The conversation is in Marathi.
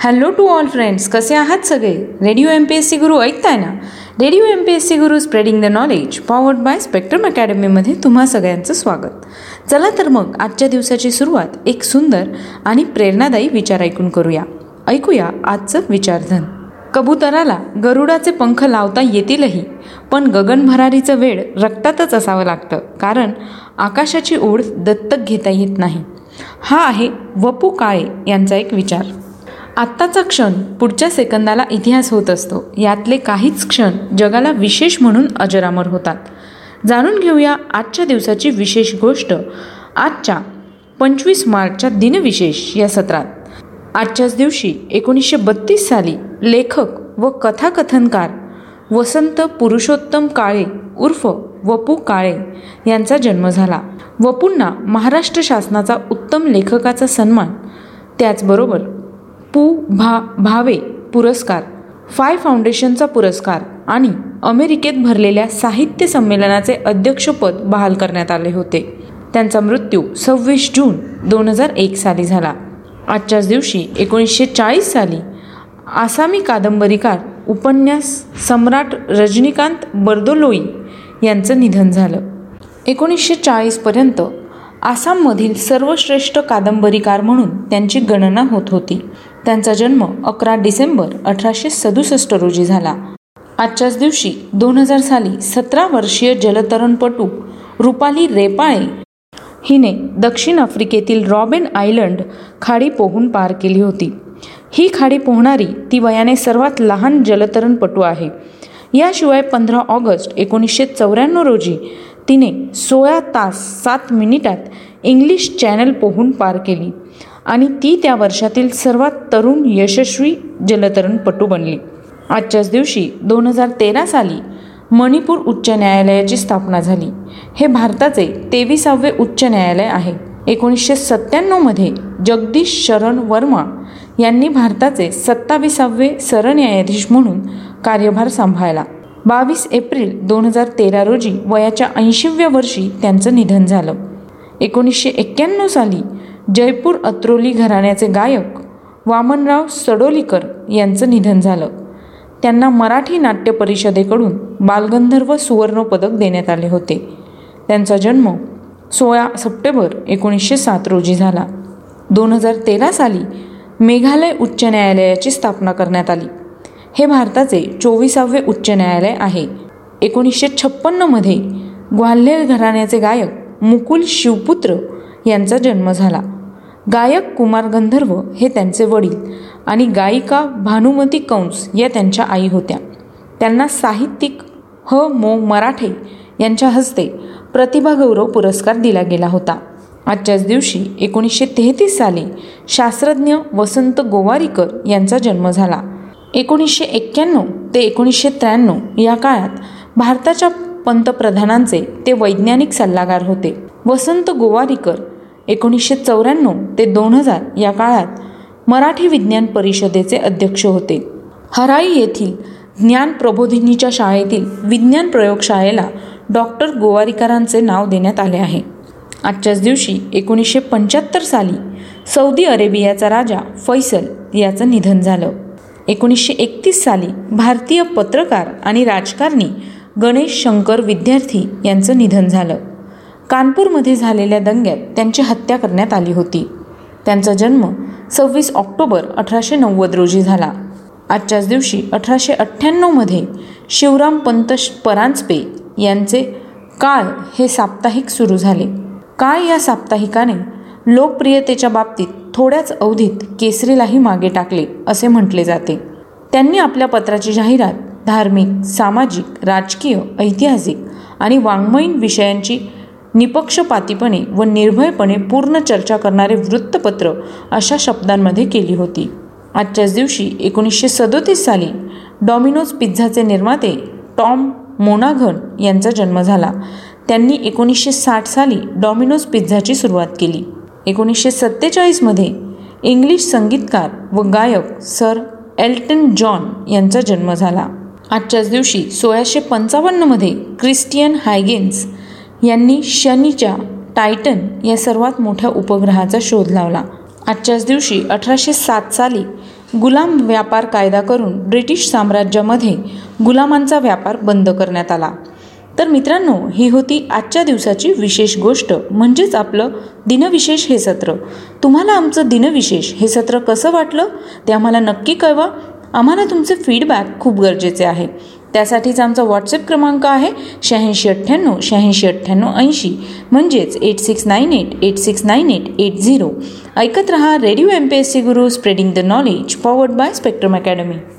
हॅलो टू ऑल फ्रेंड्स कसे आहात सगळे? Radio M P S C Guru ऐकताय ना? Radio M P S C Guru spreading the knowledge powered by spectrum अकॅडमीमध्ये तुम्हा सगळ्यांचं स्वागत. चला तर मग आजच्या दिवसाची सुरुवात एक सुंदर आणि प्रेरणादायी विचार ऐकून करूया. ऐकूया आजचं विचारधन. कबुतराला गरुडाचे पंख लावता येतीलही पण गगनभरारीचं वेळ रक्तातच असावं लागतं कारण आकाशाची ओढ दत्तक घेता येत नाही. हा आहे वपू काळे यांचा एक विचार. आत्ताचा क्षण पुढच्या सेकंदाला इतिहास होत असतो. यातले काहीच क्षण जगाला विशेष म्हणून अजरामर होतात. जाणून घेऊया आजच्या दिवसाची विशेष गोष्ट आजच्या पंचवीस मार्चच्या दिनविशेष या सत्रात. आजच्याच दिवशी एकोणीसशे बत्तीस साली लेखक व कथाकथनकार वसंत पुरुषोत्तम काळे उर्फ वपू काळे यांचा जन्म झाला. वपूंना महाराष्ट्र शासनाचा उत्तम लेखकाचा सन्मान त्याचबरोबर पु भा भावे पुरस्कार फाय फाउंडेशनचा पुरस्कार आणि अमेरिकेत भरलेल्या साहित्य संमेलनाचे अध्यक्षपद बहाल करण्यात आले होते. त्यांचा मृत्यू सव्वीस जून दोन हजार एक साली झाला. आजच्याच दिवशी एकोणीसशे चाळीस साली आसामी कादंबरीकार उपन्यास सम्राट रजनीकांत बर्दोलोई यांचं निधन झालं. एकोणीसशे चाळीसपर्यंत आसाममधील सर्वश्रेष्ठ कादंबरीकार म्हणून त्यांची गणना होत होती. त्यांचा जन्म अकरा डिसेंबर अठराशे सदुसष्ट रोजी झाला. आजच्याच दिवशी दोन हजार साली सतरा वर्षीय जलतरणपटू रुपाली रेपाळे हिने दक्षिण आफ्रिकेतील रॉबिन आयलंड खाडी पोहून पार केली होती. ही खाडी पोहणारी ती वयाने सर्वात लहान जलतरणपटू आहे. याशिवाय पंधरा ऑगस्ट एकोणीसशे चौऱ्याण्णव रोजी तिने सोळा तास सात मिनिटात इंग्लिश चॅनल पोहून पार केली. आणि ती त्या वर्षातील सर्वात तरुण यशस्वी जलतरणपटू बनली. आजच्याच दिवशी दोन हजार तेरा साली मणिपूर उच्च न्यायालयाची स्थापना झाली. हे भारताचे तेविसावे उच्च न्यायालय आहे. एकोणीसशे सत्त्याण्णवमध्ये जगदीश शरण वर्मा यांनी भारताचे सत्ताविसावे सरन्यायाधीश म्हणून कार्यभार सांभाळला. बावीस एप्रिल दोन हजार तेरा रोजी वयाच्या ऐंशीव्या वर्षी त्यांचं निधन झालं. एकोणीसशे एक्क्याण्णव साली जयपूर अत्रोली घराण्याचे गायक वामनराव सडोलीकर यांचं निधन झालं. त्यांना मराठी नाट्य परिषदेकडून बालगंधर्व सुवर्ण पदक देण्यात आले होते. त्यांचा जन्म सोळा सप्टेंबर एकोणीसशे सात रोजी झाला. दोन हजार तेरा साली मेघालय उच्च न्यायालयाची स्थापना करण्यात आली. हे भारताचे चोवीसावे उच्च न्यायालय आहे. एकोणीसशे छप्पन्नमध्ये ग्वाल्हेर घराण्याचे गायक मुकुल शिवपुत्र यांचा जन्म झाला. गायक कुमार गंधर्व हे त्यांचे वडील आणि गायिका भानुमती कंस या त्यांच्या आई होत्या. त्यांना साहित्यिक ह. मो. मराठे यांच्या हस्ते प्रतिभा गौरव पुरस्कार दिला गेला होता. आजच्याच दिवशी एकोणीसशे तेहतीस साली शास्त्रज्ञ वसंत गोवारीकर यांचा जन्म झाला. एकोणीसशे एक्क्याण्णव ते एकोणीसशे त्र्याण्णव या काळात भारताच्या पंतप्रधानांचे ते वैज्ञानिक सल्लागार होते. वसंत गोवारीकर एकोणीसशे चौऱ्याण्णव ते दोन हजार या काळात मराठी विज्ञान परिषदेचे अध्यक्ष होते. हराई येथील ज्ञान प्रबोधिनीच्या शाळेतील विज्ञान प्रयोगशाळेला डॉक्टर गोवारीकरांचे नाव देण्यात आले आहे. आजच्याच दिवशी एकोणीसशे पंच्याहत्तर साली सौदी अरेबियाचा राजा फैसल याचं निधन झालं. एकोणीसशे एकतीस साली भारतीय पत्रकार आणि राजकारणी गणेश शंकर विद्यार्थी यांचं निधन झालं. कानपूरमध्ये झालेल्या दंग्यात त्यांची हत्या करण्यात आली होती. त्यांचा जन्म सव्वीस ऑक्टोबर अठराशे नव्वद रोजी झाला. आजच्याच दिवशी अठराशे अठ्ठ्याण्णवमध्ये शिवराम पंत परांजपे यांचे काळ हे साप्ताहिक सुरू झाले. काळ या साप्ताहिकाने लोकप्रियतेच्या बाबतीत थोड्याच अवधीत केसरीलाही मागे टाकले असे म्हटले जाते. त्यांनी आपल्या पत्राची जाहिरात धार्मिक सामाजिक राजकीय ऐतिहासिक आणि वाङ्मयीन विषयांची निपक्षपातीपणे व निर्भयपणे पूर्ण चर्चा करणारे वृत्तपत्र अशा शब्दांमध्ये केली होती. आजच्याच दिवशी एकोणीसशे सदोतीस साली डॉमिनोज पिझ्झाचे निर्माते टॉम मोनाघन यांचा जन्म झाला. त्यांनी एकोणीसशे साठ साली डॉमिनोज पिझ्झाची सुरुवात केली. एकोणीसशे सत्तेचाळीसमध्ये इंग्लिश संगीतकार व गायक सर एल्टन जॉन यांचा जन्म झाला. आजच्याच दिवशी सोळाशे पंचावन्नमध्ये क्रिस्टियन हायगेन्स यांनी शनीच्या टायटन या सर्वात मोठ्या उपग्रहाचा शोध लावला. आजच्याच दिवशी अठराशे सात साली गुलाम व्यापार कायदा करून ब्रिटिश साम्राज्यामध्ये गुलामांचा व्यापार बंद करण्यात आला. तर मित्रांनो ही होती आजच्या दिवसाची विशेष गोष्ट म्हणजेच आपलं दिनविशेष हे सत्र. तुम्हाला आमचं दिनविशेष हे सत्र कसं वाटलं ते आम्हाला नक्की कळवा. आम्हाला तुमचे फीडबॅक खूप गरजेचे आहे. त्यासाठीच आमचा व्हॉट्सअप क्रमांक आहे शहाऐंशी अठ्ठ्याण्णव शहाऐंशी अठ्ठ्याण्णव ऐंशी. म्हणजेच eight six nine eight eight six nine eight eight zero ऐकत रहा radio M P S C Guru spreading the knowledge powered by spectrum academy